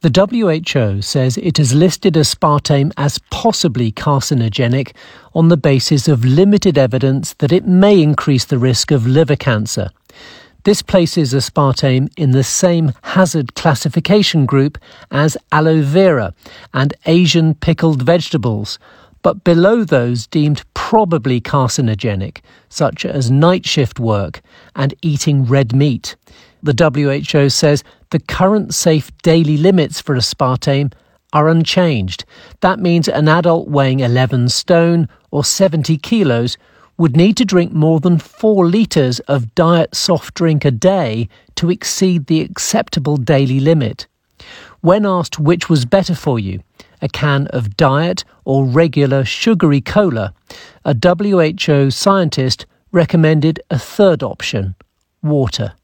The WHO says it has listed aspartame as possibly carcinogenic on the basis of limited evidence that it may increase the risk of liver cancer. This places aspartame in the same hazard classification group as aloe vera and Asian pickled vegetables, but below those deemed probably carcinogenic, such as night shift work and eating red meat. The WHO says the current safe daily limits for aspartame are unchanged. That means an adult weighing 11 stone or 70 kilos would need to drink more than 4 litres of diet soft drink a day to exceed the acceptable daily limit. When asked which was better for you, a can of diet or regular sugary cola, a WHO scientist recommended a third option water.